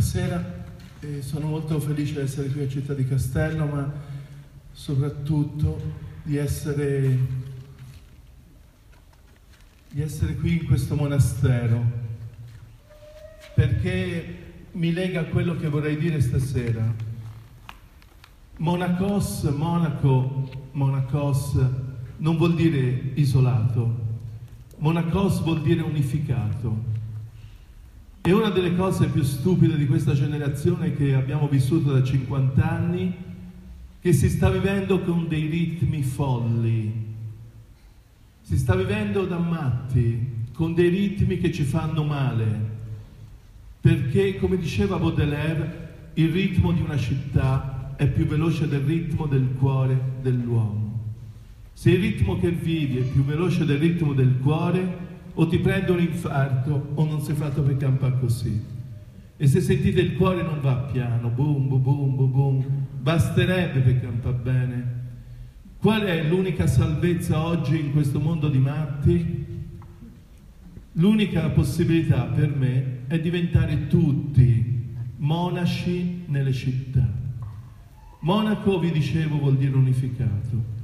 buonasera. E sono molto felice di essere qui a Città di Castello, ma soprattutto di essere, di essere qui in questo monastero, perché mi lega a quello che vorrei dire stasera. Monacos, Monaco, Monacos non vuol dire isolato, Monacos vuol dire unificato. E una delle cose più stupide di questa generazione che abbiamo vissuto da 50 anni, che si sta vivendo con dei ritmi folli, si sta vivendo da matti, con dei ritmi che ci fanno male, perché come diceva Baudelaire, il ritmo di una città è più veloce del ritmo del cuore dell'uomo. Se il ritmo che vivi è più veloce del ritmo del cuore, o ti prende un infarto o non sei fatto per campare così. E se sentite il cuore non va piano, boom, boom, boom, boom, basterebbe per campare bene. Qual è l'unica salvezza oggi in questo mondo di matti? L'unica possibilità per me è diventare tutti monaci nelle città. Monaco, vi dicevo, vuol dire unificato.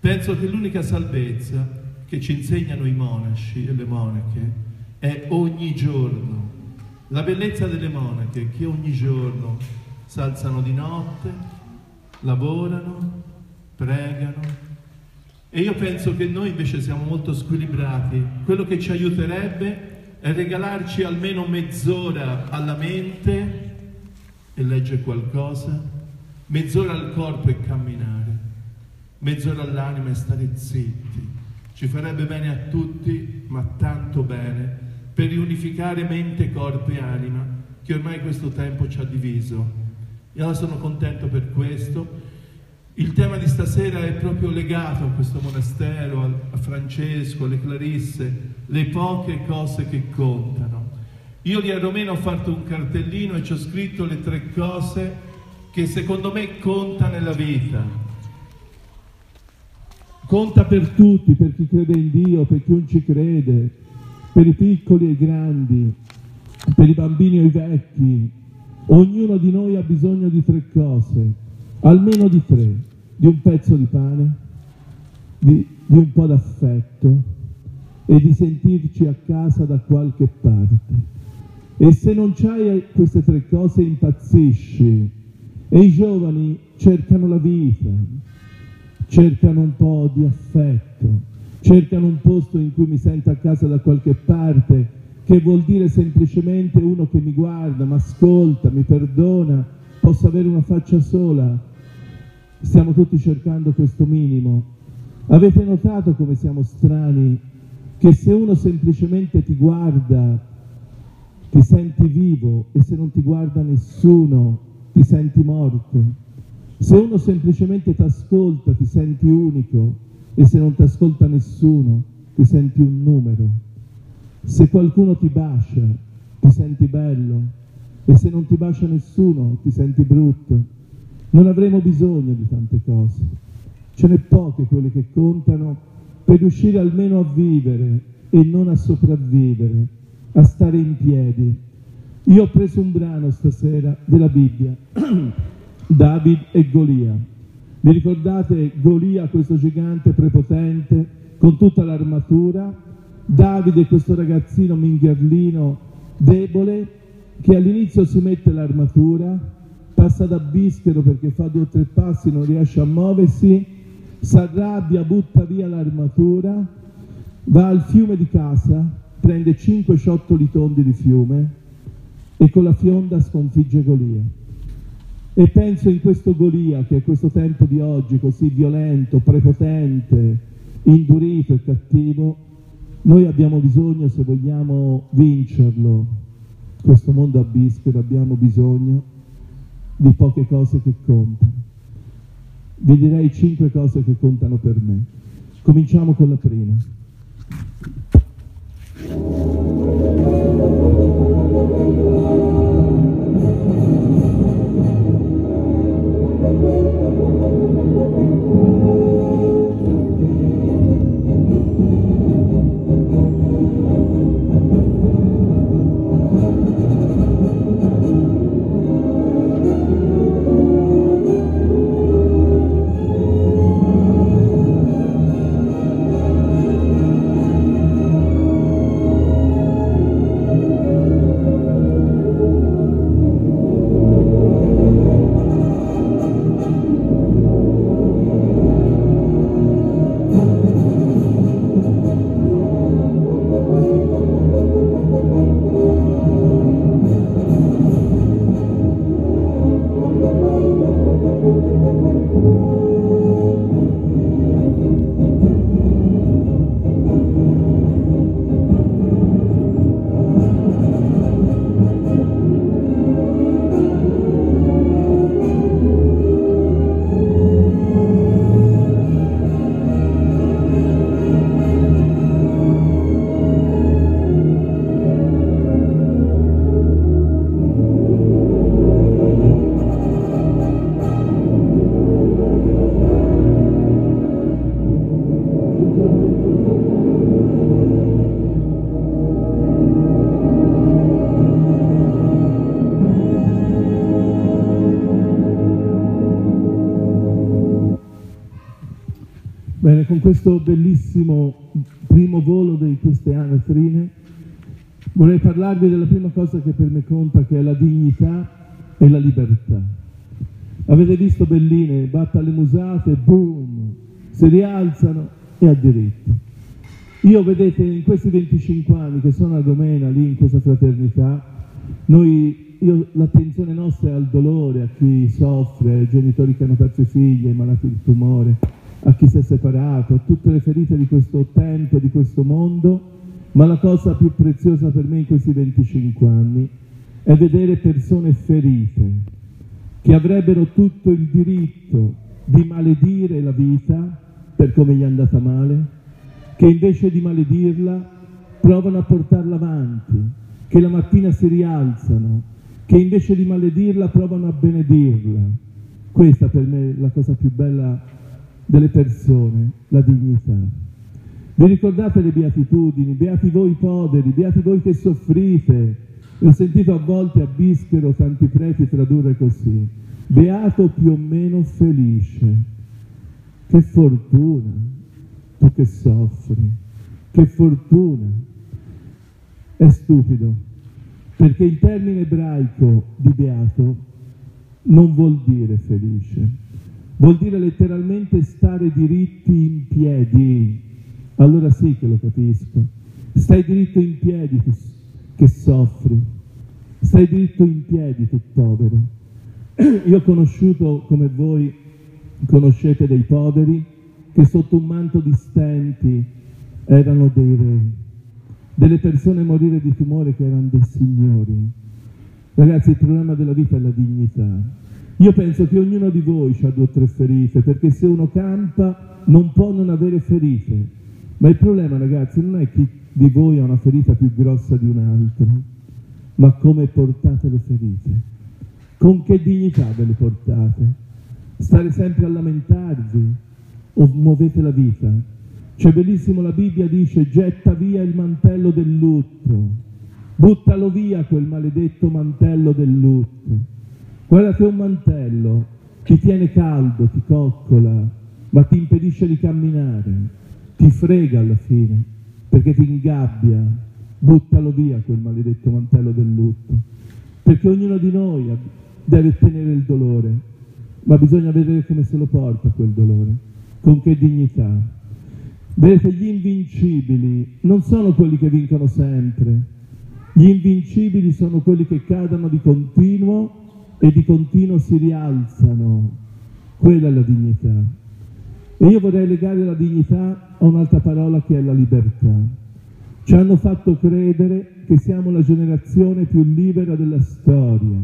Penso che l'unica salvezza che ci insegnano i monaci e le monache è ogni giorno. La bellezza delle monache che ogni giorno si alzano di notte, lavorano, pregano. E io penso che noi invece siamo molto squilibrati. Quello che ci aiuterebbe è regalarci almeno mezz'ora alla mente e leggere qualcosa, mezz'ora al corpo e camminare, mezz'ora all'anima e stare zitti ci farebbe bene a tutti, ma tanto bene, per riunificare mente, corpo e anima, che ormai questo tempo ci ha diviso. E allora sono contento per questo. Il tema di stasera è proprio legato a questo monastero, a Francesco, alle Clarisse, le poche cose che contano. Io lì a Romeno ho fatto un cartellino e ci ho scritto le tre cose che secondo me conta nella vita Conta per tutti, per chi crede in Dio, per chi non ci crede, per i piccoli e i grandi, per i bambini e i vecchi. Ognuno di noi ha bisogno di tre cose, almeno di tre, di un pezzo di pane, di, di un po' d'affetto e di sentirci a casa da qualche parte. E se non c'hai queste tre cose impazzisci. E i giovani cercano la vita, cercano un po' di affetto, cercano un posto in cui mi sento a casa da qualche parte, che vuol dire semplicemente uno che mi guarda, mi ascolta, mi perdona, posso avere una faccia sola. Stiamo tutti cercando questo minimo. Avete notato come siamo strani? Che se uno semplicemente ti guarda, ti senti vivo e se non ti guarda nessuno, ti senti morto. Se uno semplicemente ti ascolta ti senti unico e se non ti ascolta nessuno ti senti un numero. Se qualcuno ti bacia ti senti bello e se non ti bacia nessuno ti senti brutto. Non avremo bisogno di tante cose. Ce n'è poche quelle che contano per riuscire almeno a vivere e non a sopravvivere, a stare in piedi. Io ho preso un brano stasera della Bibbia David e Golia. Vi ricordate Golia, questo gigante prepotente, con tutta l'armatura? Davide, questo ragazzino mingherlino, debole, che all'inizio si mette l'armatura, passa da bischero perché fa due o tre passi, non riesce a muoversi, si arrabbia, butta via l'armatura, va al fiume di casa, prende cinque ciottoli tondi di fiume e con la fionda sconfigge Golia. E penso in questo Golia, che è questo tempo di oggi così violento, prepotente, indurito e cattivo, noi abbiamo bisogno, se vogliamo vincerlo, questo mondo a bischero, abbiamo bisogno di poche cose che contano. Vi direi cinque cose che contano per me. Cominciamo con la prima. Con questo bellissimo primo volo di queste anatrine vorrei parlarvi della prima cosa che per me conta, che è la dignità e la libertà. Avete visto belline, batta le musate, boom, si rialzano e ha diritto. Io vedete in questi 25 anni che sono a Domena, lì in questa fraternità, l'attenzione nostra è al dolore, a chi soffre, ai genitori che hanno perso i figli, ai malati di tumore, a chi si è separato, a tutte le ferite di questo tempo e di questo mondo, ma la cosa più preziosa per me in questi 25 anni è vedere persone ferite, che avrebbero tutto il diritto di maledire la vita per come gli è andata male, che invece di maledirla provano a portarla avanti, che la mattina si rialzano, che invece di maledirla provano a benedirla. Questa per me è la cosa più bella delle persone, la dignità. Vi ricordate le beatitudini? Beati voi poveri, beati voi che soffrite. Ho sentito a volte a Bischero tanti preti tradurre così. Beato più o meno felice. Che fortuna tu che soffri, che fortuna. È stupido, perché il termine ebraico di beato non vuol dire felice, vuol dire letteralmente stare diritti in piedi. Allora sì che lo capisco. Stai diritto in piedi tu che soffri, stai diritto in piedi tu povero. Io ho conosciuto come voi conoscete dei poveri che sotto un manto di stenti erano dei re, delle persone morire di tumore che erano dei signori. Ragazzi, il problema della vita è la dignità. Io penso che ognuno di voi ha due o tre ferite, perché se uno campa non può non avere ferite. Ma il problema, ragazzi, non è chi di voi ha una ferita più grossa di un altro, ma come portate le ferite. Con che dignità ve le portate? Stare sempre a lamentarvi, o muovete la vita. C'è bellissimo la Bibbia dice getta via il mantello del lutto, buttalo via quel maledetto mantello del lutto. Guarda che un mantello ti tiene caldo, ti coccola, ma ti impedisce di camminare, ti frega alla fine, perché ti ingabbia. Buttalo via quel maledetto mantello del lutto, perché ognuno di noi deve tenere il dolore, ma bisogna vedere come se lo porta quel dolore con che dignità. Vedete, gli invincibili non sono quelli che vincono sempre, gli invincibili sono quelli che cadono di continuo e di continuo si rialzano. Quella è la dignità. E io vorrei legare la dignità a un'altra parola che è la libertà. Ci hanno fatto credere che siamo la generazione più libera della storia,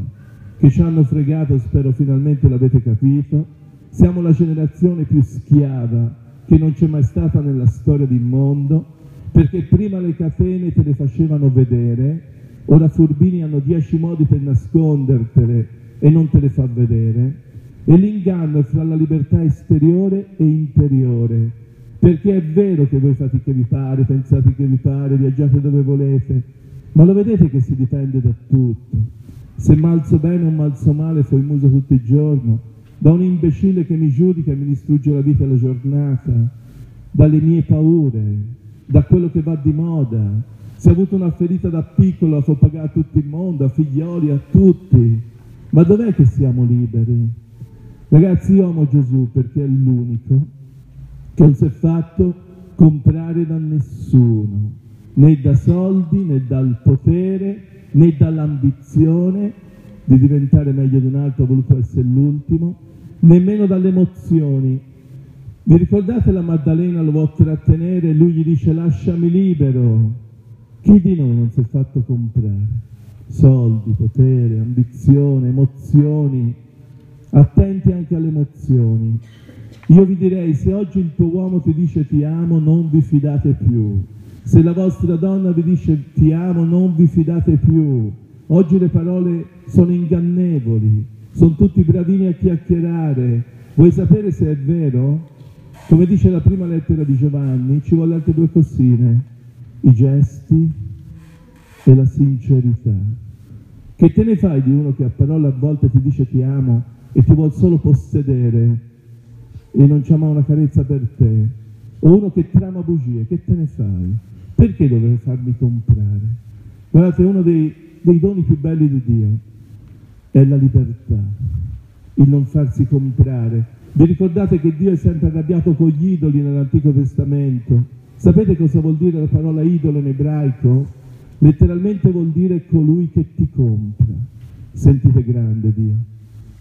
che ci hanno fregato, spero finalmente l'avete capito, siamo la generazione più schiava che non c'è mai stata nella storia del mondo, perché prima le catene te le facevano vedere, ora furbini hanno dieci modi per nascondertele e non te le fa vedere, e l'inganno è fra la libertà esteriore e interiore, perché è vero che voi fate che vi pare, pensate che vi pare, viaggiate dove volete, ma lo vedete che si dipende da tutto. Se malzo bene o malzo male, fo il muso tutto il giorno, da un imbecille che mi giudica e mi distrugge la vita e la giornata, dalle mie paure, da quello che va di moda. Se ha avuto una ferita da piccolo la fa pagare a tutto il mondo, a figlioli, a tutti. Ma dov'è che siamo liberi? Ragazzi, io amo Gesù perché è l'unico che non si è fatto comprare da nessuno, né da soldi, né dal potere, né dall'ambizione di diventare meglio di un altro, ha voluto essere l'ultimo, nemmeno dalle emozioni. Vi ricordate la Maddalena lo vuole trattenere e lui gli dice lasciami libero? Chi di noi non si è fatto comprare? Soldi, potere, ambizione, emozioni. Attenti anche alle emozioni. Io vi direi, se oggi il tuo uomo ti dice ti amo, non vi fidate più. Se la vostra donna vi dice ti amo, non vi fidate più. Oggi le parole sono ingannevoli sono tutti bravini a chiacchierare. Vuoi sapere se è vero? Come dice la prima lettera di Giovanni, ci vuole altre due cosine, i gesti e la sincerità. Che te ne fai di uno che a parole a volte ti dice ti amo e ti vuol solo possedere e non c'ha mai una carezza per te? o uno che trama bugie, che te ne fai? Perché dovrei farmi comprare? Guardate, uno dei, dei doni più belli di Dio è la libertà, il non farsi comprare. Vi ricordate che Dio è sempre arrabbiato con gli idoli nell'Antico Testamento? Sapete cosa vuol dire la parola idolo in ebraico? Letteralmente vuol dire colui che ti compra. Sentite grande Dio.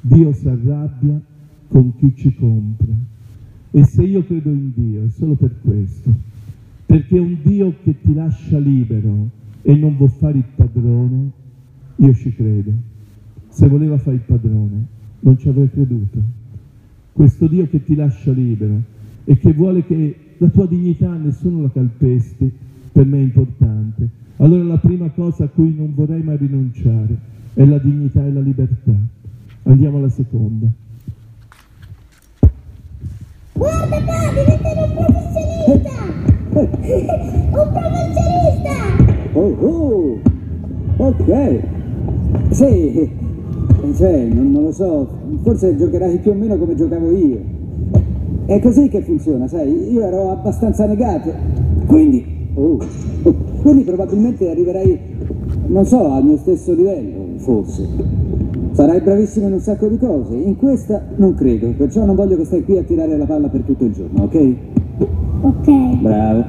Dio si arrabbia con chi ci compra. E se io credo in Dio è solo per questo, perché un Dio che ti lascia libero e non vuol fare il padrone, io ci credo. Se voleva fare il padrone, non ci avrei creduto. Questo Dio che ti lascia libero e che vuole che la tua dignità nessuno la calpesti, per me è importante. Allora la prima cosa a cui non vorrei mai rinunciare è la dignità e la libertà. Andiamo alla seconda. Guarda qua, diventerò un professionista! un professionista! Oh, oh, ok. Sì, cioè, non, non lo so, forse giocherai più o meno come giocavo io. È così che funziona, sai, io ero abbastanza negato, quindi, oh, quindi probabilmente arriverai, non so, al mio stesso livello, forse. Sarai bravissimo in un sacco di cose, in questa non credo, perciò non voglio che stai qui a tirare la palla per tutto il giorno, ok? Ok. Bravo.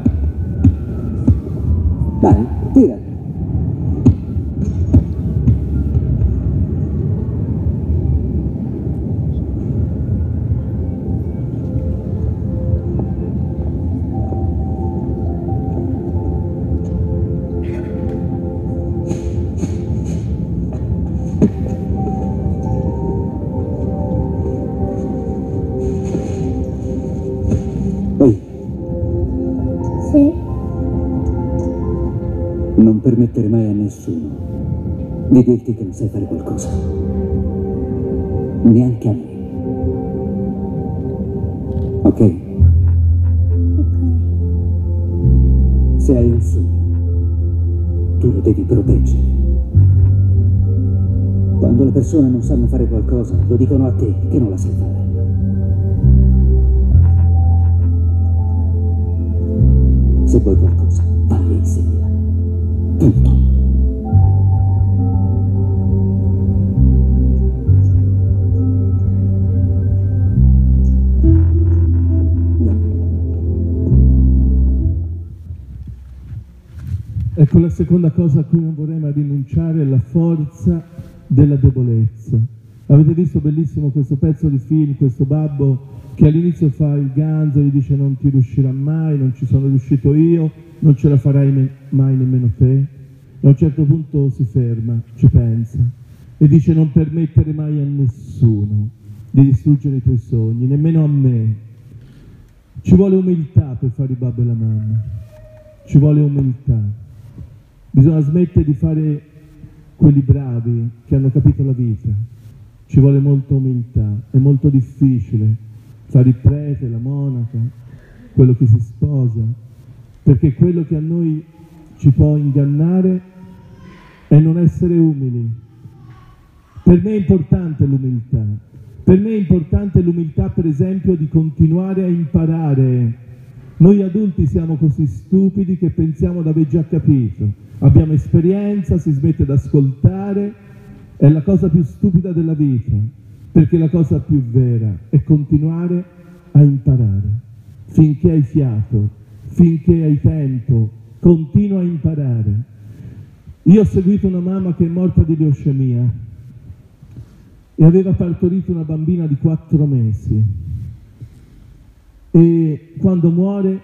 Dai, tira. Di dirti che non sai fare qualcosa. Neanche a me. Ok? Ok. Se hai un sogno, tu lo devi proteggere. Quando le persone non sanno fare qualcosa, lo dicono a te che non la sai fare. Se vuoi qualcosa, la seconda cosa a cui non vorrei mai rinunciare è la forza della debolezza. Avete visto bellissimo questo pezzo di film, questo babbo che all'inizio fa il ganzo gli dice non ti riuscirà mai, non ci sono riuscito io, non ce la farai me- mai nemmeno te. E a un certo punto si ferma, ci pensa e dice non permettere mai a nessuno di distruggere i tuoi sogni, nemmeno a me. Ci vuole umiltà per fare il babbo e la mamma, ci vuole umiltà. Bisogna smettere di fare quelli bravi che hanno capito la vita. Ci vuole molta umiltà, è molto difficile fare il prete, la monaca, quello che si sposa, perché quello che a noi ci può ingannare è non essere umili. Per me è importante l'umiltà, per me è importante l'umiltà per esempio di continuare a imparare. Noi adulti siamo così stupidi che pensiamo di aver già capito, abbiamo esperienza, si smette di ascoltare, è la cosa più stupida della vita, perché la cosa più vera è continuare a imparare. Finché hai fiato, finché hai tempo, continua a imparare. Io ho seguito una mamma che è morta di leucemia e aveva partorito una bambina di quattro mesi. E quando muore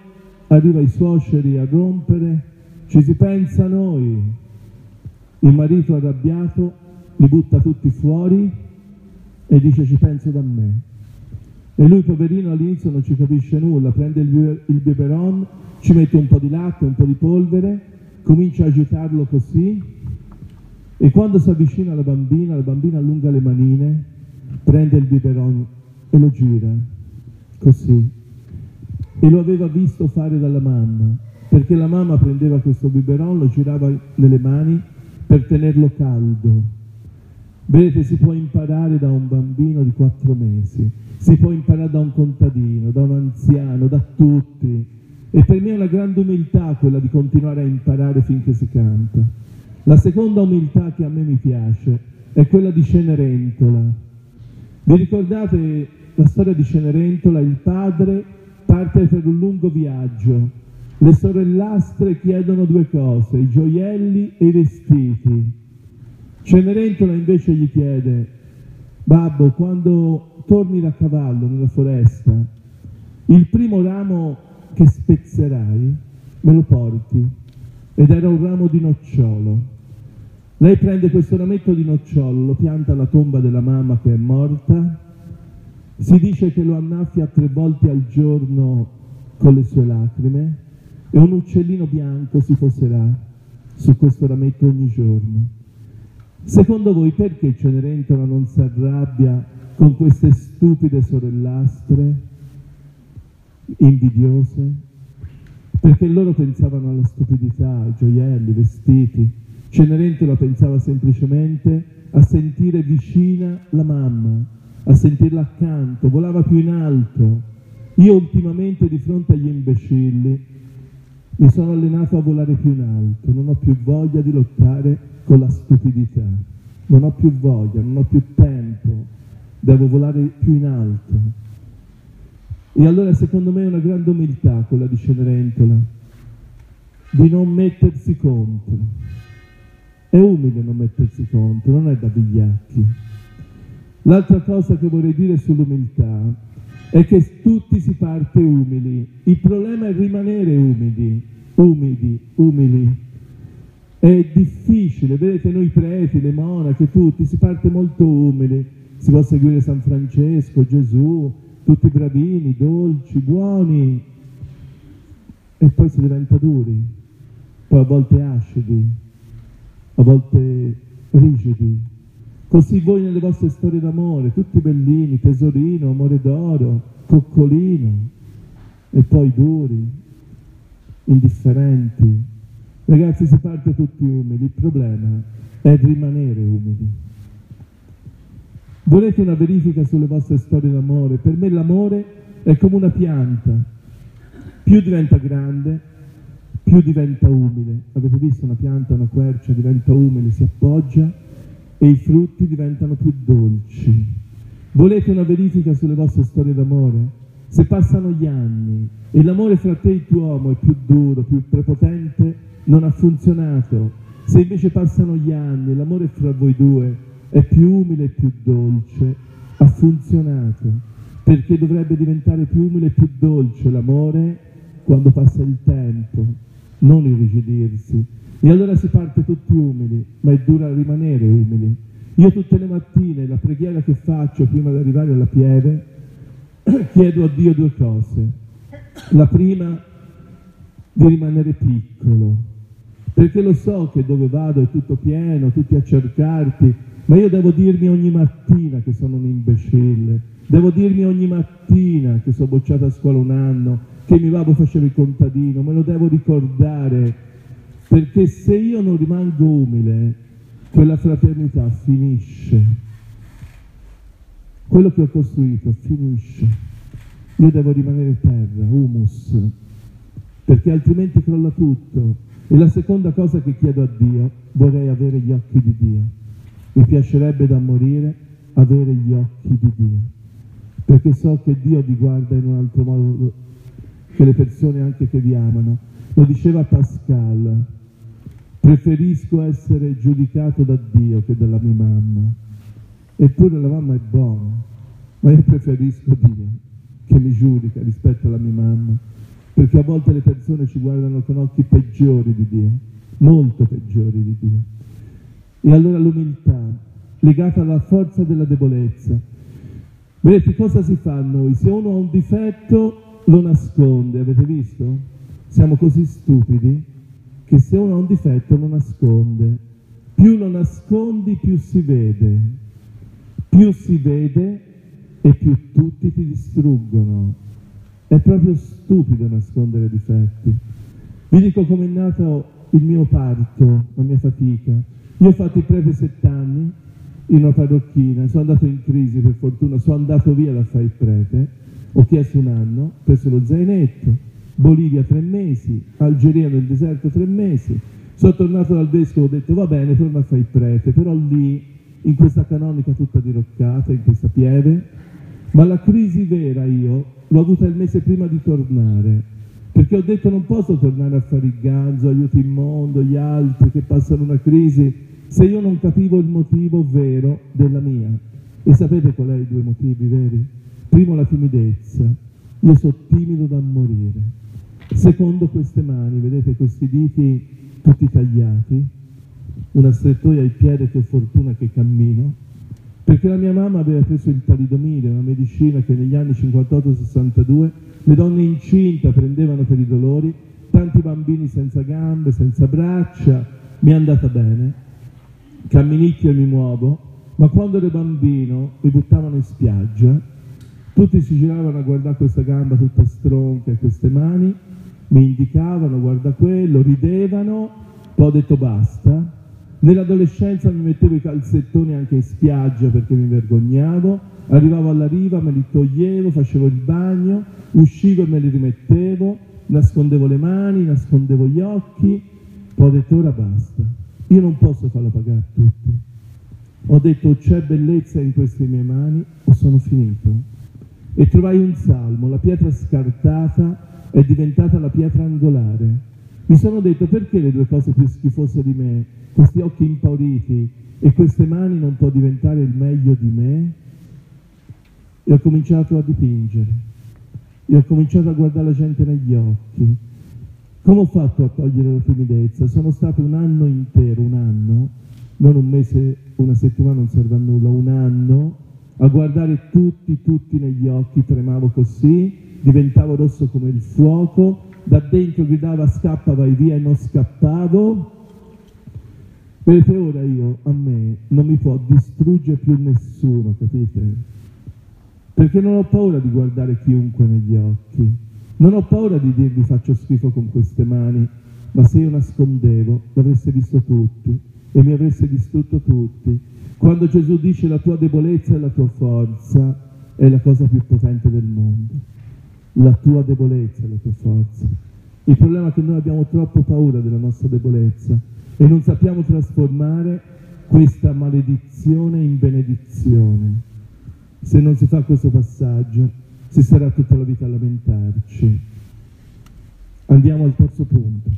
arriva i suoceri a rompere, ci si pensa a noi. Il marito arrabbiato li butta tutti fuori e dice ci penso da me. E lui poverino all'inizio non ci capisce nulla, prende il, bi- il biberon, ci mette un po' di latte, un po' di polvere, comincia a agitarlo così e quando si avvicina alla bambina, la bambina allunga le manine, prende il biberon e lo gira, così. E lo aveva visto fare dalla mamma, perché la mamma prendeva questo biberon, lo girava nelle mani per tenerlo caldo. Vedete, si può imparare da un bambino di quattro mesi, si può imparare da un contadino, da un anziano, da tutti. E per me è una grande umiltà quella di continuare a imparare finché si canta. La seconda umiltà che a me mi piace è quella di Cenerentola. Vi ricordate la storia di Cenerentola? Il padre parte per un lungo viaggio. Le sorellastre chiedono due cose, i gioielli e i vestiti. Cenerentola invece gli chiede, babbo, quando torni da cavallo nella foresta, il primo ramo che spezzerai me lo porti. Ed era un ramo di nocciolo. Lei prende questo rametto di nocciolo, lo pianta alla tomba della mamma che è morta, si dice che lo annaffia tre volte al giorno con le sue lacrime e un uccellino bianco si poserà su questo rametto ogni giorno. Secondo voi perché Cenerentola non si arrabbia con queste stupide sorellastre invidiose? Perché loro pensavano alla stupidità, ai gioielli, ai vestiti. Cenerentola pensava semplicemente a sentire vicina la mamma, a sentirla accanto, volava più in alto. Io ultimamente di fronte agli imbecilli mi sono allenato a volare più in alto, non ho più voglia di lottare con la stupidità, non ho più voglia, non ho più tempo, devo volare più in alto. E allora secondo me è una grande umiltà quella di Cenerentola, di non mettersi contro. È umile non mettersi contro, non è da vigliacchi. L'altra cosa che vorrei dire sull'umiltà è che tutti si parte umili. Il problema è rimanere umili, umili, umili. È difficile, vedete noi preti, le monache, tutti, si parte molto umili. Si può seguire San Francesco, Gesù, tutti bravini, dolci, buoni. E poi si diventa duri, poi a volte acidi, a volte rigidi. Così voi nelle vostre storie d'amore, tutti bellini, tesorino, amore d'oro, coccolino, e poi duri, indifferenti. Ragazzi, si parte tutti umili, il problema è rimanere umili. Volete una verifica sulle vostre storie d'amore? Per me l'amore è come una pianta, più diventa grande, più diventa umile. Avete visto una pianta, una quercia diventa umile, si appoggia e i frutti diventano più dolci. Volete una verifica sulle vostre storie d'amore? Se passano gli anni e l'amore fra te e il tuo uomo è più duro, più prepotente, non ha funzionato. Se invece passano gli anni e l'amore fra voi due è più umile e più dolce, ha funzionato. Perché dovrebbe diventare più umile e più dolce l'amore quando passa il tempo, non irrigidirsi. E allora si parte tutti umili, ma è dura rimanere umili. Io tutte le mattine, la preghiera che faccio prima di arrivare alla pieve, chiedo a Dio due cose. La prima, di rimanere piccolo, perché lo so che dove vado è tutto pieno, tutti a cercarti, ma io devo dirmi ogni mattina che sono un imbecille, devo dirmi ogni mattina che sono bocciato a scuola un anno, che mi babbo faceva il contadino, me lo devo ricordare perché se io non rimango umile, quella fraternità finisce. Quello che ho costruito finisce. Io devo rimanere terra, humus, perché altrimenti crolla tutto. E la seconda cosa che chiedo a Dio, vorrei avere gli occhi di Dio. Mi piacerebbe da morire avere gli occhi di Dio, perché so che Dio vi guarda in un altro modo che le persone anche che vi amano. Lo diceva Pascal, Preferisco essere giudicato da Dio che dalla mia mamma. Eppure la mamma è buona, ma io preferisco Dio che mi giudica rispetto alla mia mamma, perché a volte le persone ci guardano con occhi peggiori di Dio, molto peggiori di Dio. E allora l'umiltà, legata alla forza della debolezza. Vedete cosa si fa a noi? Se uno ha un difetto lo nasconde, avete visto? Siamo così stupidi che se uno ha un difetto lo nasconde. Più lo nascondi, più si vede. Più si vede e più tutti ti distruggono. È proprio stupido nascondere difetti. Vi dico come è nato il mio parto, la mia fatica. Io ho fatto il prete sette anni in una parrocchina, sono andato in crisi per fortuna, sono andato via da fare il prete, ho chiesto un anno, ho preso lo zainetto, Bolivia tre mesi, Algeria nel deserto tre mesi. Sono tornato dal vescovo, ho detto va bene, torna a fare il prete, però lì, in questa canonica tutta diroccata, in questa pieve, ma la crisi vera io l'ho avuta il mese prima di tornare, perché ho detto non posso tornare a fare il ganzo, aiuto il mondo, gli altri che passano una crisi, se io non capivo il motivo vero della mia. E sapete qual è i due motivi veri? Primo la timidezza, io sono timido da morire. Secondo queste mani, vedete questi diti tutti tagliati, una strettoia al piede, che fortuna che cammino, perché la mia mamma aveva preso il talidomide, una medicina che negli anni 58-62 le donne incinta prendevano per i dolori, tanti bambini senza gambe, senza braccia, mi è andata bene, camminicchio e mi muovo, ma quando ero bambino mi buttavano in spiaggia, tutti si giravano a guardare questa gamba tutta stronca e queste mani, mi indicavano guarda quello, ridevano, poi ho detto basta. Nell'adolescenza mi mettevo i calzettoni anche in spiaggia perché mi vergognavo, arrivavo alla riva, me li toglievo, facevo il bagno, uscivo e me li rimettevo, nascondevo le mani, nascondevo gli occhi, poi ho detto ora basta, io non posso farlo pagare a tutti. Ho detto c'è bellezza in queste mie mani o sono finito. E trovai un salmo, la pietra scartata è diventata la pietra angolare. Mi sono detto perché le due cose più schifose di me, questi occhi impauriti e queste mani non può diventare il meglio di me? E ho cominciato a dipingere e ho cominciato a guardare la gente negli occhi. Come ho fatto a togliere la timidezza? Sono stato un anno intero, un anno, non un mese, una settimana non serve a nulla, un anno, a guardare tutti, tutti negli occhi, tremavo così, diventavo rosso come il fuoco, da dentro gridava scappa, vai via e non scappavo. Vedete ora io, a me, non mi può distruggere più nessuno, capite? Perché non ho paura di guardare chiunque negli occhi, non ho paura di dirvi faccio schifo con queste mani, ma se io nascondevo l'avreste visto tutti e mi avreste distrutto tutti. Quando Gesù dice la tua debolezza è la tua forza, è la cosa più potente del mondo. La tua debolezza la tua forza. Il problema è che noi abbiamo troppo paura della nostra debolezza e non sappiamo trasformare questa maledizione in benedizione. Se non si fa questo passaggio, si sarà tutta la vita a lamentarci. Andiamo al terzo punto.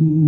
you.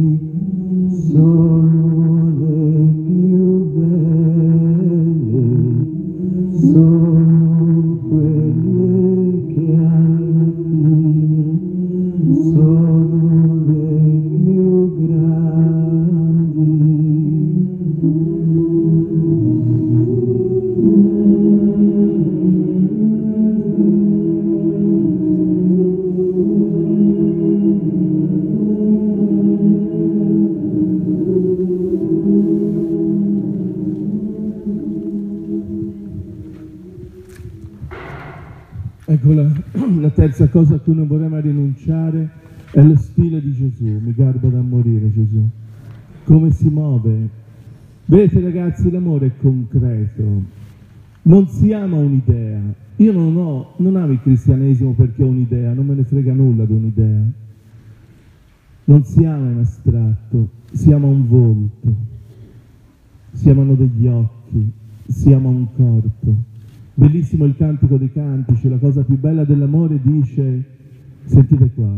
Terza cosa a cui non vorrei mai rinunciare è lo stile di Gesù, mi garba da morire Gesù. come si muove. Vedete ragazzi, l'amore è concreto, non si ama un'idea. Io non, ho, non amo il cristianesimo perché ho un'idea, non me ne frega nulla di un'idea. Non si ama in astratto, si ama un volto, si amano degli occhi, si ama un corpo. Bellissimo il cantico dei cantici, la cosa più bella dell'amore dice, sentite qua,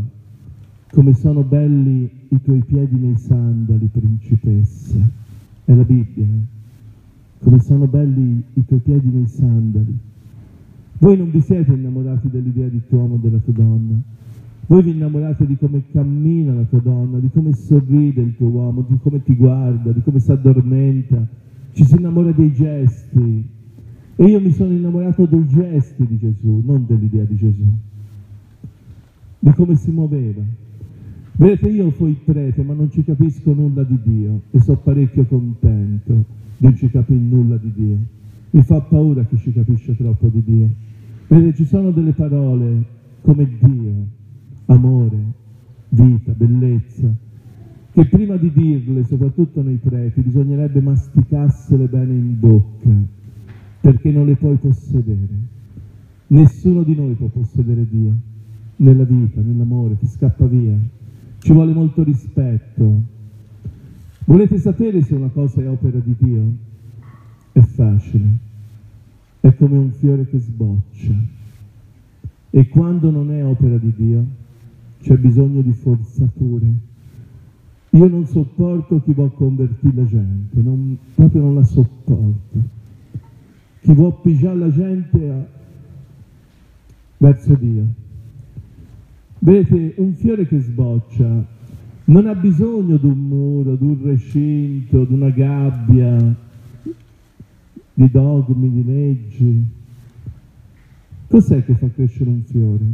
come sono belli i tuoi piedi nei sandali, principessa. È la Bibbia, eh? come sono belli i tuoi piedi nei sandali. Voi non vi siete innamorati dell'idea di tuo uomo o della tua donna. Voi vi innamorate di come cammina la tua donna, di come sorride il tuo uomo, di come ti guarda, di come si addormenta. Ci si innamora dei gesti. E io mi sono innamorato dei gesti di Gesù, non dell'idea di Gesù. Di come si muoveva. Vedete, io fui prete, ma non ci capisco nulla di Dio e sono parecchio contento non ci capì nulla di Dio. Mi fa paura chi ci capisce troppo di Dio. Vedete, ci sono delle parole come Dio, amore, vita, bellezza, che prima di dirle, soprattutto nei preti, bisognerebbe masticarsele bene in bocca, perché non le puoi possedere. Nessuno di noi può possedere Dio, nella vita, nell'amore, ti scappa via. Ci vuole molto rispetto, Volete sapere se una cosa è opera di Dio? È facile, è come un fiore che sboccia. E quando non è opera di Dio, c'è bisogno di forzature. Io non sopporto chi vuole convertire la gente, non, proprio non la sopporto. Chi vuole pigiare la gente a, verso Dio. Vedete, un fiore che sboccia non ha bisogno di un muro, di un recinto, di una gabbia, di dogmi, di leggi. Cos'è che fa crescere un fiore?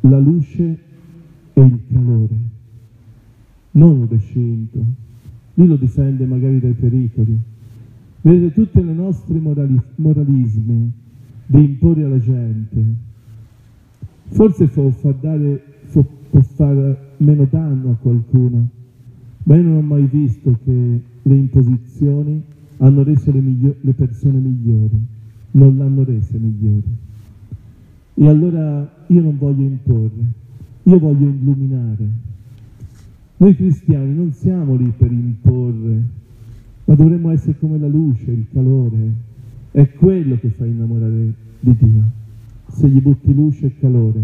La luce e il calore, non un recinto. Lui lo difende magari dai pericoli. Vedete tutte le nostre morali moralismi di imporre alla gente, forse può far, dare, può far meno danno a qualcuno, ma io non ho mai visto che le imposizioni hanno reso le, le persone migliori, non l'hanno rese migliori. E allora io non voglio imporre, io voglio illuminare. Noi cristiani non siamo lì per imporre, ma dovremmo essere come la luce, il calore. È quello che fa innamorare di Dio. Se gli butti luce e calore,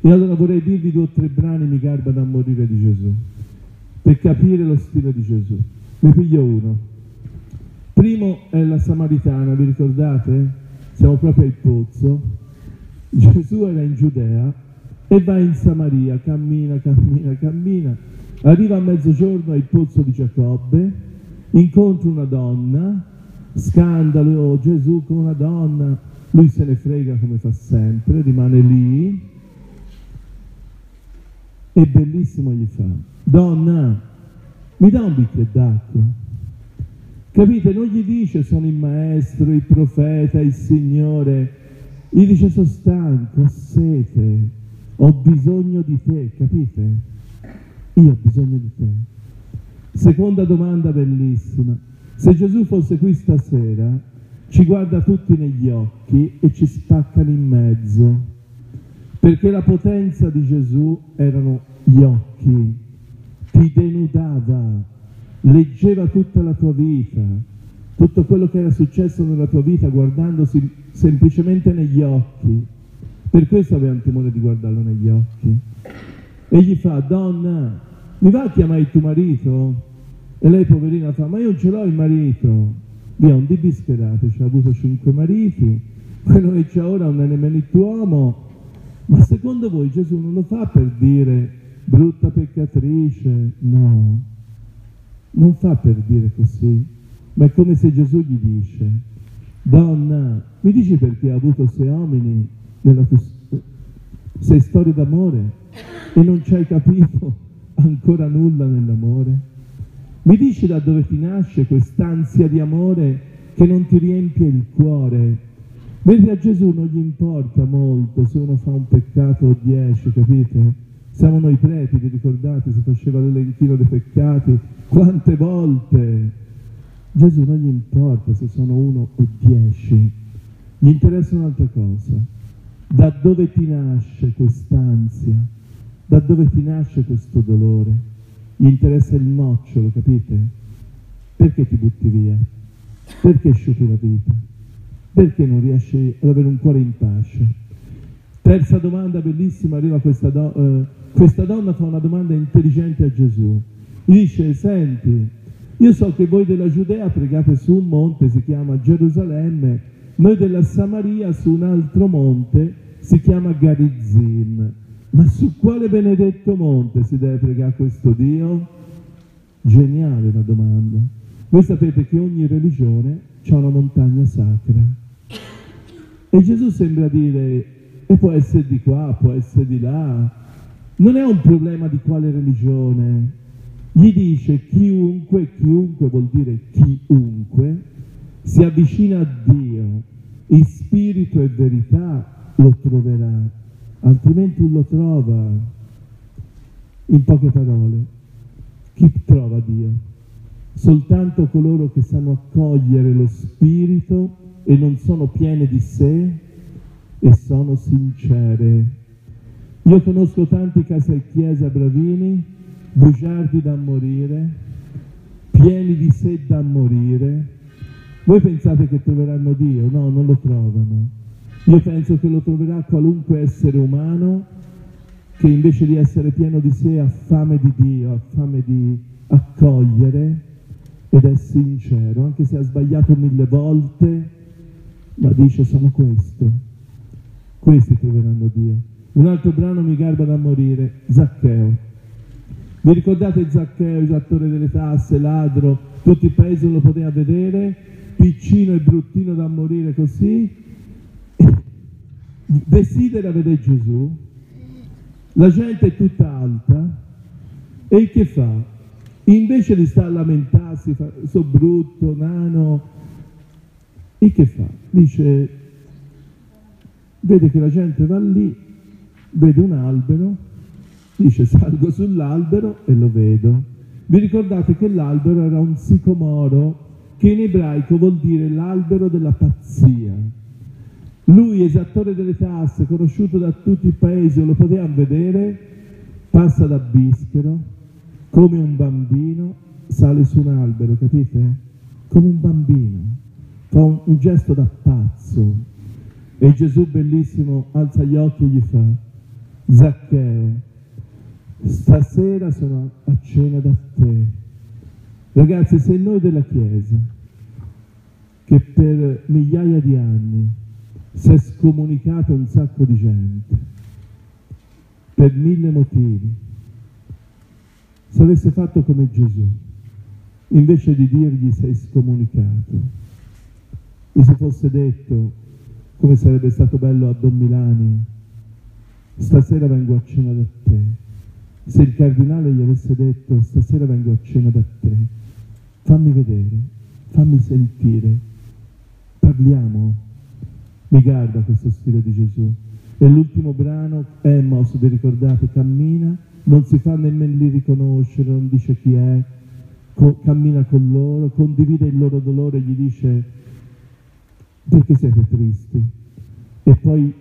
e allora vorrei dirvi due o tre brani mi garbano a morire di Gesù, per capire lo stile di Gesù. Ne piglio uno. Primo è la Samaritana, vi ricordate? Siamo proprio al pozzo. Gesù era in Giudea e va in Samaria, cammina, cammina, cammina. Arriva a mezzogiorno al pozzo di Giacobbe, incontra una donna, scandalo, oh, Gesù con una donna, lui se ne frega come fa sempre, rimane lì, e bellissimo gli fa, donna, mi dà un bicchiere d'acqua? Capite? Non gli dice sono il maestro, il profeta, il Signore, gli dice sono stanco, ho sete, ho bisogno di te, capite? Io ho bisogno di te. Seconda domanda bellissima. Se Gesù fosse qui stasera, ci guarda tutti negli occhi e ci spaccano in mezzo perché la potenza di Gesù erano gli occhi, ti denudava, leggeva tutta la tua vita, tutto quello che era successo nella tua vita guardandosi semplicemente negli occhi. Per questo avevano timore di guardarlo negli occhi. E gli fa, donna, mi va a chiamare il tuo marito? E lei poverina fa, ma io ce l'ho il marito. Via, un dibischerato, ci ha avuto cinque mariti, quello che c'è ora è nemmeno il tuo uomo, ma secondo voi Gesù non lo fa per dire brutta peccatrice? No, non fa per dire così, ma è come se Gesù gli dice, donna, mi dici perché ha avuto sei uomini nella tua sei storie d'amore e non ci hai capito ancora nulla nell'amore? Mi dici da dove ti nasce quest'ansia di amore che non ti riempie il cuore Mentre a Gesù non gli importa molto se uno fa un peccato o dieci, capite? Siamo noi preti, vi ricordate, si faceva l'elenchino dei peccati, quante volte? Gesù non gli importa se sono uno o dieci, gli interessa un'altra cosa. Da dove ti nasce quest'ansia? Da dove ti nasce questo dolore? Gli interessa il nocciolo, capite? Perché ti butti via? Perché sciupi la vita? Perché non riesci ad avere un cuore in pace? Terza domanda bellissima, arriva questa, do, eh, questa donna fa una domanda intelligente a Gesù. Gli dice, senti, io so che voi della Giudea pregate su un monte, si chiama Gerusalemme, noi della Samaria su un altro monte, si chiama Garizim. Ma su quale benedetto monte si deve pregare questo Dio? Geniale la domanda. Voi sapete che ogni religione ha una montagna sacra. E Gesù sembra dire, e può essere di qua, può essere di là, non è un problema di quale religione. Gli dice chiunque, chiunque vuol dire chiunque, si avvicina a Dio in spirito e verità, lo troverà, altrimenti lo trova. In poche parole, chi trova Dio? Soltanto coloro che sanno accogliere lo spirito e non sono piene di sé e sono sincere. Io conosco tanti case e chiesa bravini, bugiardi da morire, pieni di sé da morire. Voi pensate che troveranno Dio? No, non lo trovano. Io penso che lo troverà qualunque essere umano che invece di essere pieno di sé ha fame di Dio, ha fame di accogliere ed è sincero, anche se ha sbagliato mille volte, ma dice sono questo. Questi troveranno Dio. Un altro brano mi garba da morire, Zaccheo. Vi ricordate Zaccheo, esattore delle tasse, ladro, tutto il paese lo poteva vedere, piccino e bruttino da morire così, desidera vedere Gesù, la gente è tutta alta, e che fa? Invece di stare a lamentarsi, so brutto, nano, e che fa? Dice, vede che la gente va lì, vede un albero, dice salgo sull'albero e lo vedo. Vi ricordate che l'albero era un sicomoro, che in ebraico vuol dire l'albero della pazzia. Lui, esattore delle tasse, conosciuto da tutti i paesi, lo potevano vedere, passa da bischero, come un bambino, sale su un albero, capite? Come un bambino, fa un, un gesto da pazzo. E Gesù bellissimo alza gli occhi e gli fa, Zaccheo, stasera sono a cena da te. Ragazzi, se noi della Chiesa, che per migliaia di anni si è scomunicato un sacco di gente, per mille motivi, se avesse fatto come Gesù, invece di dirgli sei scomunicato, gli si fosse detto, come sarebbe stato bello a Don Milani, stasera vengo a cena da te. Se il cardinale gli avesse detto, stasera vengo a cena da te, fammi vedere, fammi sentire, parliamo. Mi guarda questo stile di Gesù. E l'ultimo brano, Emmos, vi ricordate, cammina non si fa nemmeno lì riconoscere, non dice chi è, co- cammina con loro, condivide il loro dolore, gli dice perché siete tristi? E poi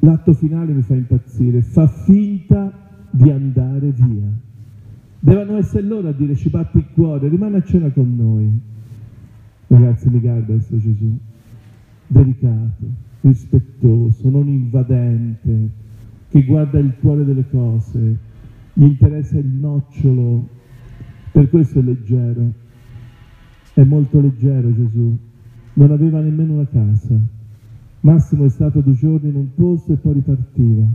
l'atto finale mi fa impazzire, fa finta di andare via. Devono essere loro a dire ci batti il cuore, rimane a cena con noi. Ragazzi, mi guarda questo Gesù, delicato, rispettoso, non invadente, che guarda il cuore delle cose, gli interessa il nocciolo, per questo è leggero, è molto leggero Gesù, non aveva nemmeno una casa, Massimo è stato due giorni in un posto e poi ripartiva,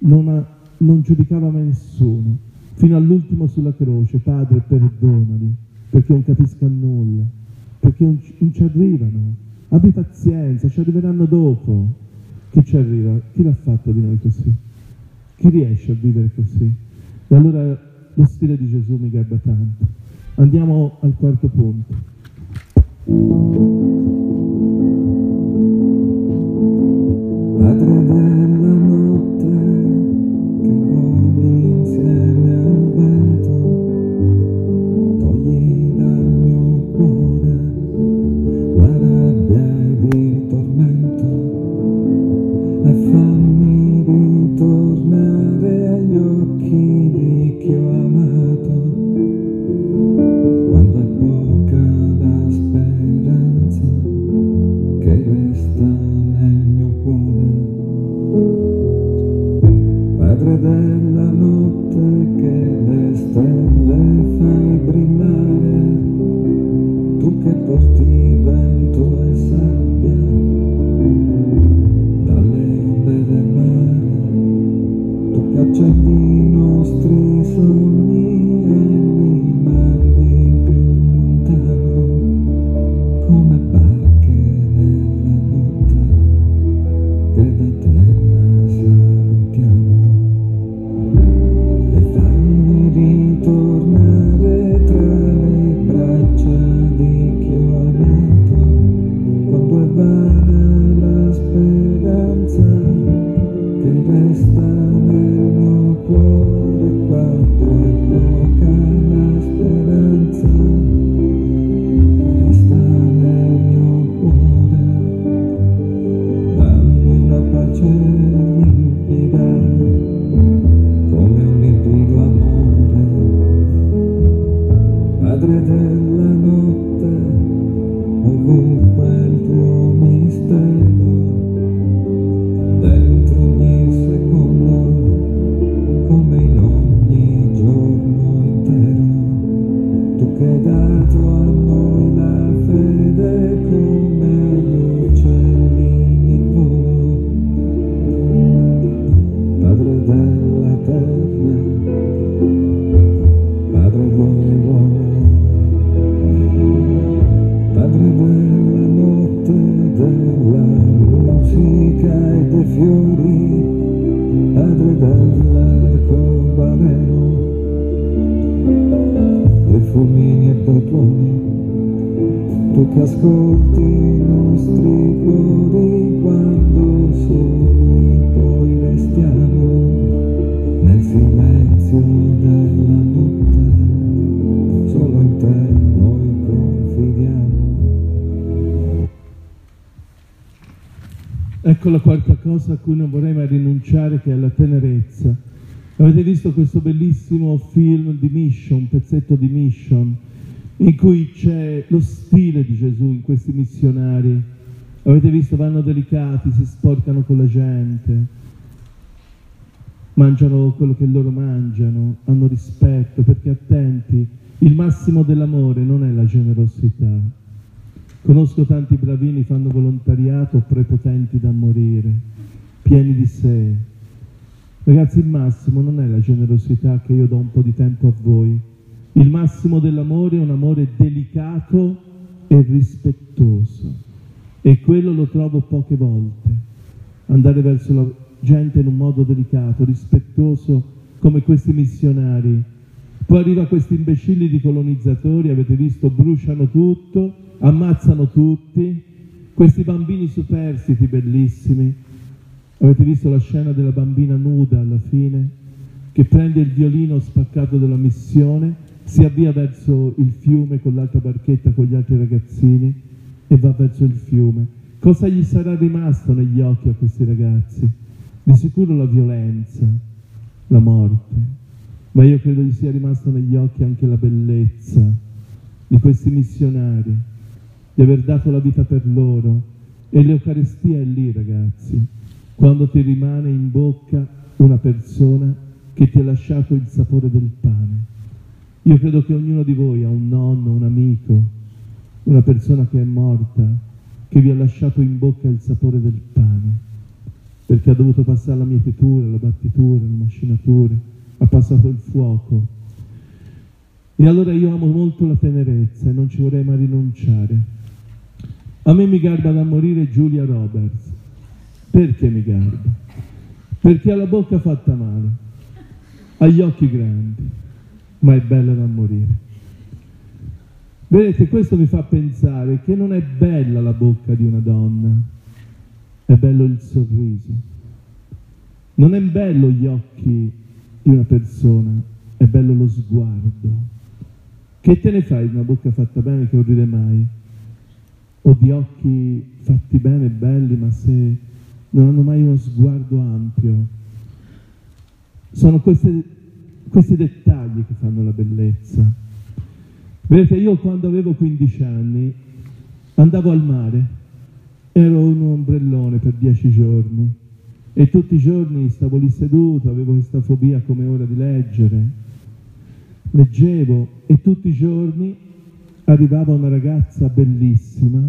non, ha, non giudicava mai nessuno, fino all'ultimo sulla croce, Padre perdonali, perché non capiscono nulla, perché non ci arrivano, abbi pazienza, ci arriveranno dopo, chi ci arriva? Chi l'ha fatto di noi così? Chi riesce a vivere così? E allora lo stile di Gesù mi garba tanto. Andiamo al quarto punto. Padre quello che loro mangiano, hanno rispetto, perché attenti, il massimo dell'amore non è la generosità. Conosco tanti bravini, fanno volontariato, prepotenti da morire, pieni di sé. Ragazzi, il massimo non è la generosità che io do un po' di tempo a voi. Il massimo dell'amore è un amore delicato e rispettoso. E quello lo trovo poche volte. Andare verso la gente in un modo delicato, rispettoso, come questi missionari. Poi arriva questi imbecilli di colonizzatori, avete visto, bruciano tutto, ammazzano tutti, questi bambini superstiti bellissimi. Avete visto la scena della bambina nuda alla fine, che prende il violino spaccato della missione, si avvia verso il fiume con l'altra barchetta con gli altri ragazzini e va verso il fiume. Cosa gli sarà rimasto negli occhi a questi ragazzi? Di sicuro la violenza, la morte, ma io credo gli sia rimasto negli occhi anche la bellezza di questi missionari, di aver dato la vita per loro. E l'Eucaristia è lì, ragazzi, quando ti rimane in bocca una persona che ti ha lasciato il sapore del pane. Io credo che ognuno di voi ha un nonno, un amico, una persona che è morta, che vi ha lasciato in bocca il sapore del pane, perché ha dovuto passare la mietitura, la battitura, la macinatura, ha passato il fuoco. E allora io amo molto la tenerezza e non ci vorrei mai rinunciare. A me mi garba da morire Giulia Roberts. Perché mi garba? Perché ha la bocca fatta male, ha gli occhi grandi, ma è bella da morire. Vedete, questo mi fa pensare che non è bella la bocca di una donna, è bello il sorriso. Non è bello gli occhi di una persona, è bello lo sguardo. Che te ne fai di una bocca fatta bene che non ride mai? O di occhi fatti bene, belli, ma se non hanno mai uno sguardo ampio? Sono queste, questi dettagli che fanno la bellezza. Vedete, io quando avevo 15 anni andavo al mare, ero un ombrellone per 10 giorni e tutti i giorni stavo lì seduto, avevo questa fobia come ora di leggere. Leggevo e tutti i giorni arrivava una ragazza bellissima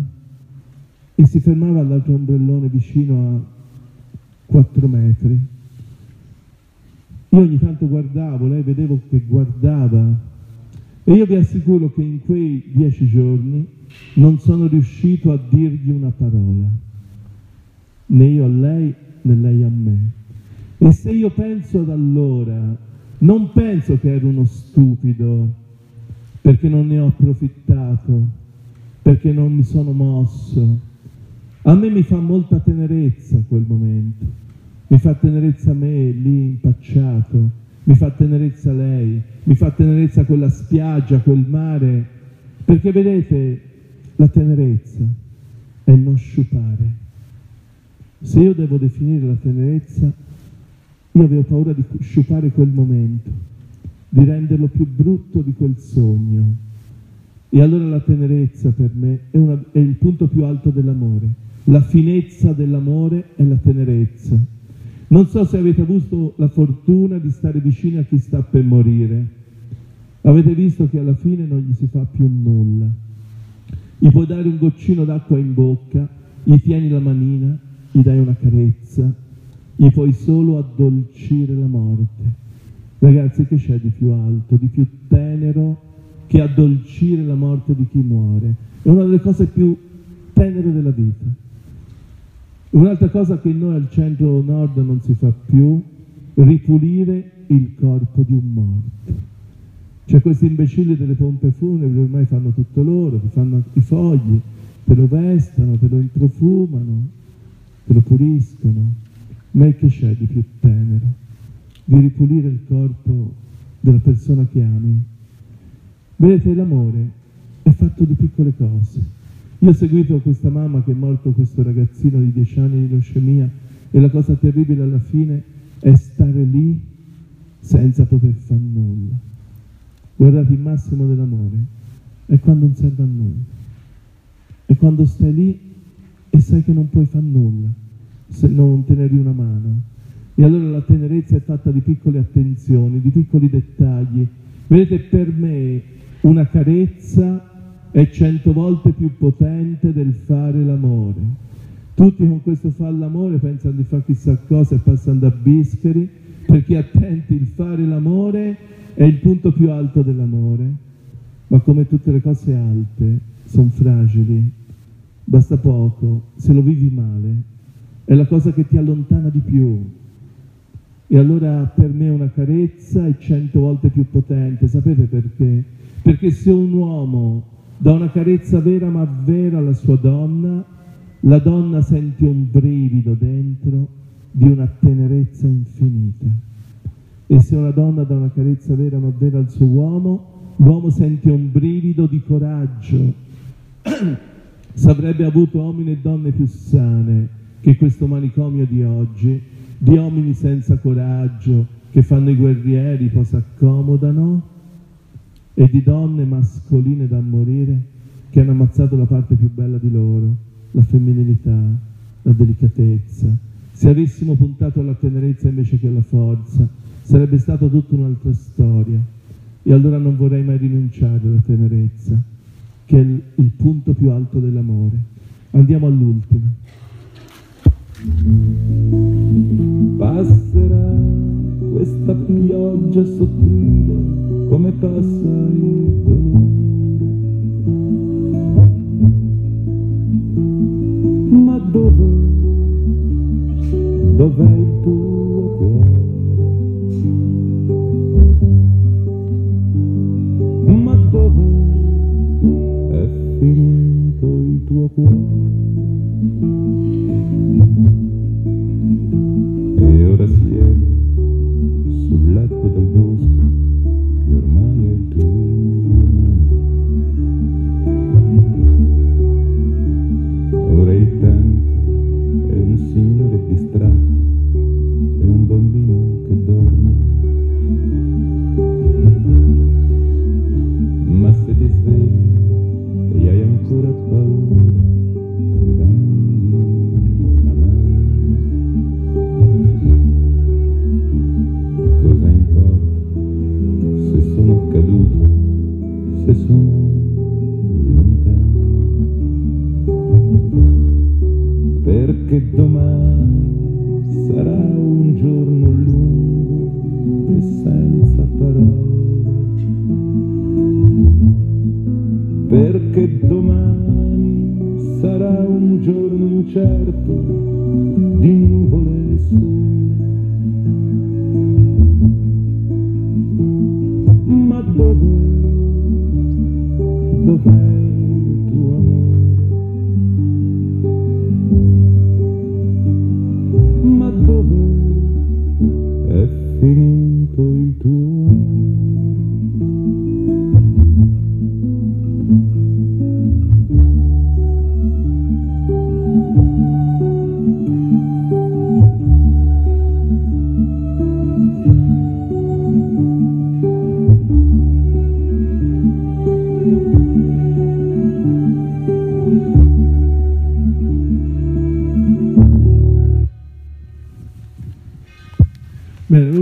e si fermava all'altro ombrellone vicino a 4 metri. Io ogni tanto guardavo, lei vedevo che guardava e io vi assicuro che in quei dieci giorni non sono riuscito a dirgli una parola, né io a lei né lei a me. E se io penso ad allora, non penso che ero uno stupido perché non ne ho approfittato, perché non mi sono mosso. A me mi fa molta tenerezza quel momento, mi fa tenerezza me lì impacciato, mi fa tenerezza lei, mi fa tenerezza quella spiaggia, quel mare, perché vedete la tenerezza è non sciupare. Se io devo definire la tenerezza, io avevo paura di sciupare quel momento, di renderlo più brutto di quel sogno. E allora la tenerezza per me è, una, è il punto più alto dell'amore. La finezza dell'amore è la tenerezza. Non so se avete avuto la fortuna di stare vicini a chi sta per morire. Avete visto che alla fine non gli si fa più nulla. Gli puoi dare un goccino d'acqua in bocca, gli tieni la manina, gli dai una carezza, gli puoi solo addolcire la morte. Ragazzi, che c'è di più alto, di più tenero che addolcire la morte di chi muore? È una delle cose più tenere della vita. Un'altra cosa che noi al centro nord non si fa più, ripulire il corpo di un morto. Cioè questi imbecilli delle pompe funebri ormai fanno tutto loro, ti fanno i fogli, te lo vestono, te lo introfumano, te lo puliscono. Ma che c'è di più tenero? Di ripulire il corpo della persona che ami. Vedete, l'amore è fatto di piccole cose. Io ho seguito questa mamma che è morto questo ragazzino di 10 anni di leucemia e la cosa terribile alla fine è stare lì senza poter fare nulla. Guardate, il massimo dell'amore è quando non serve a nulla. È quando stai lì e sai che non puoi fare nulla se non tenergli una mano. E allora la tenerezza è fatta di piccole attenzioni, di piccoli dettagli. Vedete, per me una carezza è cento volte più potente del fare l'amore. Tutti con questo fare l'amore pensano di fare chissà cosa e passano da bischeri, perché attenti, il fare l'amore è il punto più alto dell'amore, ma come tutte le cose alte sono fragili, basta poco, se lo vivi male, è la cosa che ti allontana di più. E allora per me una carezza è cento volte più potente, sapete perché? Perché se un uomo dà una carezza vera ma vera alla sua donna, la donna sente un brivido dentro di una tenerezza infinita. E se una donna dà una carezza vera ma vera al suo uomo, l'uomo sente un brivido di coraggio. Se avrebbe avuto uomini e donne più sane che questo manicomio di oggi, di uomini senza coraggio, che fanno i guerrieri, poi si accomodano, e di donne mascoline da morire che hanno ammazzato la parte più bella di loro, la femminilità, la delicatezza. Se avessimo puntato alla tenerezza invece che alla forza, sarebbe stata tutta un'altra storia. E allora non vorrei mai rinunciare alla tenerezza, che è il, punto più alto dell'amore. Andiamo all'ultima. Passerà questa pioggia sottile come passa il dolore. Ma dove, dov'è il tuo cuore? Ma dove è finito il tuo cuore?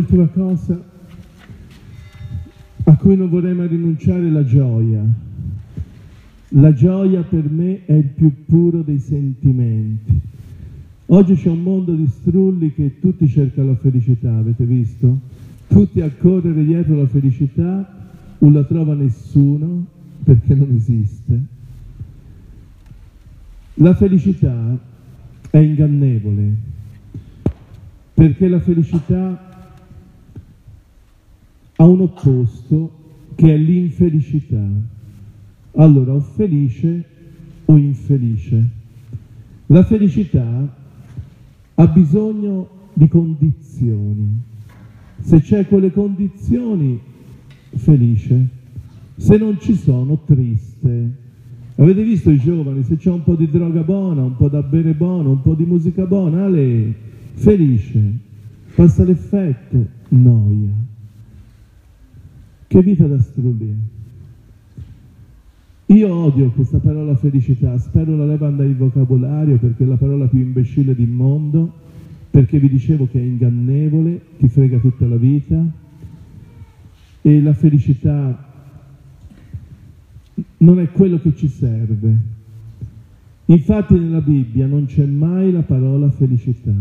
L'ultima cosa a cui non vorrei mai rinunciare la gioia. La gioia per me è il più puro dei sentimenti. Oggi c'è un mondo di strulli che tutti cercano la felicità, avete visto? Tutti a correre dietro la felicità, non la trova nessuno perché non esiste. La felicità è ingannevole, perché la felicità ha un opposto che è l'infelicità. Allora, o felice o infelice. La felicità ha bisogno di condizioni. Se c'è quelle condizioni, felice. Se non ci sono, triste. Avete visto i giovani, se c'è un po' di droga buona, un po' da bere buono, un po' di musica buona, Ale, felice. Passa l'effetto, noia. Che vita da strullire. Io odio questa parola felicità, spero la levano dal vocabolario perché è la parola più imbecille del mondo, perché vi dicevo che è ingannevole, ti frega tutta la vita e la felicità non è quello che ci serve. Infatti nella Bibbia non c'è mai la parola felicità,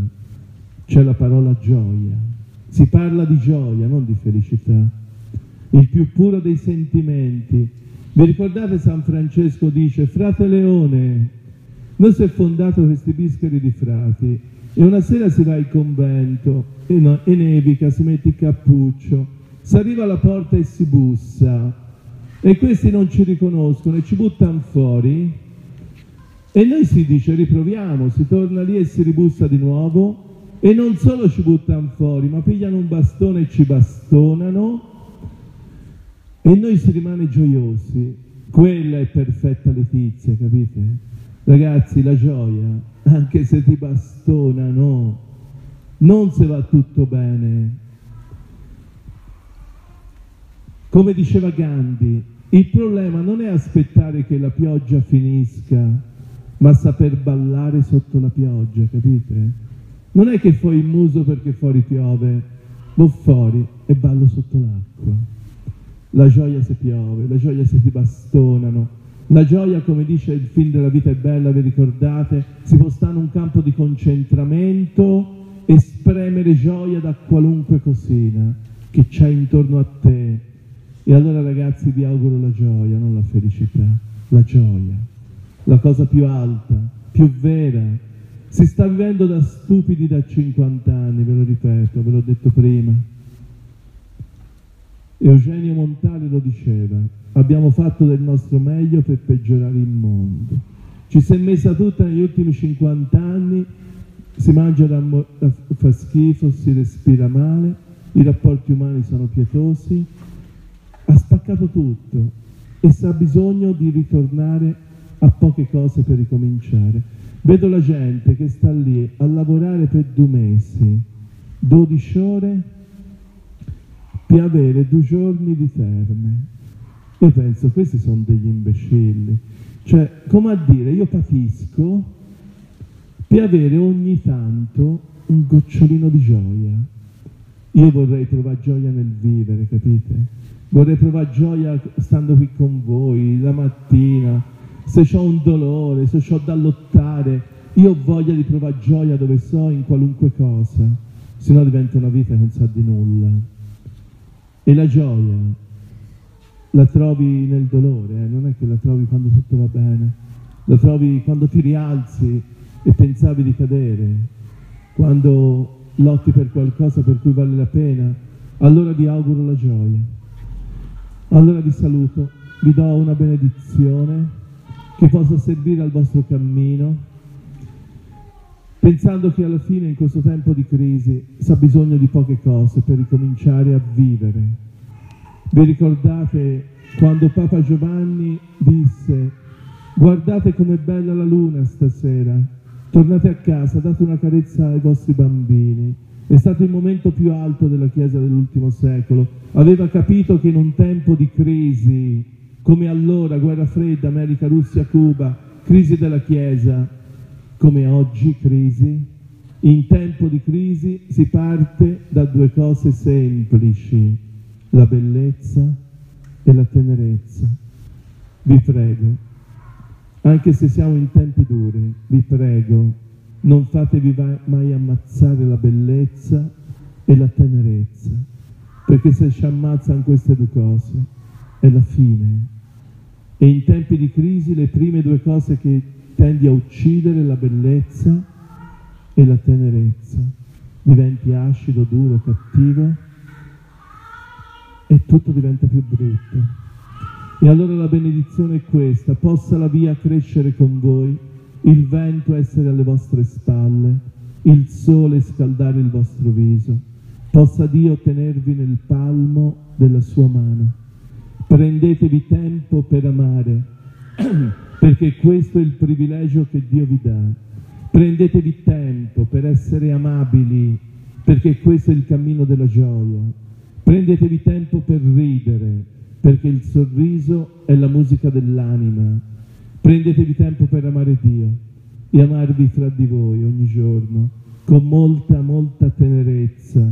c'è la parola gioia. Si parla di gioia, non di felicità. Il più puro dei sentimenti. Vi ricordate San Francesco dice, frate Leone, noi si è fondato questi bischeri di frati. E una sera si va al convento e, no- e nevica, si mette il cappuccio, si arriva alla porta e si bussa. E questi non ci riconoscono e ci buttano fuori. E noi si dice riproviamo, si torna lì e si ribussa di nuovo. E non solo ci buttano fuori ma pigliano un bastone e ci bastonano e noi si rimane gioiosi. Quella è perfetta letizia, capite? Ragazzi, la gioia, anche se ti bastonano, non se va tutto bene. Come diceva Gandhi, il problema non è aspettare che la pioggia finisca, ma saper ballare sotto la pioggia, capite? Non è che fai il muso perché fuori piove, vado fuori e ballo sotto l'acqua. La gioia se piove, la gioia se ti bastonano, la gioia, come dice il film della vita è bella, vi ricordate, si può stare in un campo di concentramento e spremere gioia da qualunque cosina che c'è intorno a te. E allora ragazzi vi auguro la gioia, non la felicità, la gioia, la cosa più alta, più vera. Si sta vivendo da stupidi da 50 anni, ve lo ripeto, ve l'ho detto prima. Eugenio Montale lo diceva, abbiamo fatto del nostro meglio per peggiorare il mondo. Ci si è messa tutta negli ultimi 50 anni, si mangia da da- fa schifo, si respira male, i rapporti umani sono pietosi, ha spaccato tutto e sa bisogno di ritornare a poche cose per ricominciare. Vedo la gente che sta lì a lavorare per due mesi, 12 ore, per avere due giorni di terme. Io penso, questi sono degli imbecilli. Cioè, come a dire, io patisco per avere ogni tanto un gocciolino di gioia. Io vorrei trovare gioia nel vivere, capite? Vorrei provare gioia stando qui con voi la mattina, se ho un dolore, se ho da lottare, Io ho voglia di provare gioia dove so, in qualunque cosa, se no diventa una vita che non sa di nulla. E la gioia la trovi nel dolore, eh? non è che la trovi quando tutto va bene, la trovi quando ti rialzi e pensavi di cadere, quando lotti per qualcosa per cui vale la pena, allora vi auguro la gioia. Allora vi saluto, vi do una benedizione che possa servire al vostro cammino pensando che alla fine in questo tempo di crisi si ha bisogno di poche cose per ricominciare a vivere. Vi ricordate quando Papa Giovanni disse guardate com'è bella la luna stasera, tornate a casa, date una carezza ai vostri bambini. È stato il momento più alto della Chiesa dell'ultimo secolo. Aveva capito che in un tempo di crisi, come allora, guerra fredda, America, Russia, Cuba, crisi della Chiesa, come oggi crisi, in tempo di crisi si parte da due cose semplici, la bellezza e la tenerezza. Vi prego, anche se siamo in tempi duri, vi prego, non fatevi mai ammazzare la bellezza e la tenerezza, perché se ci ammazzano queste due cose è la fine. E in tempi di crisi le prime due cose che tendi a uccidere la bellezza e la tenerezza, diventi acido, duro, cattivo e tutto diventa più brutto. E allora la benedizione è questa, possa la via crescere con voi, il vento essere alle vostre spalle, il sole scaldare il vostro viso, possa Dio tenervi nel palmo della sua mano. Prendetevi tempo per amare perché questo è il privilegio che Dio vi dà. Prendetevi tempo per essere amabili, perché questo è il cammino della gioia. Prendetevi tempo per ridere, perché il sorriso è la musica dell'anima. Prendetevi tempo per amare Dio e amarvi fra di voi ogni giorno, con molta, molta tenerezza,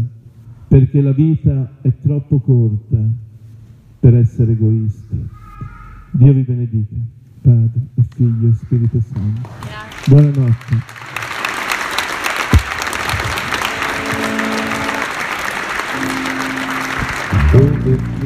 perché la vita è troppo corta per essere egoisti. Dio vi benedica. Padre e Figlio e Spirito Santo. Buonanotte. Come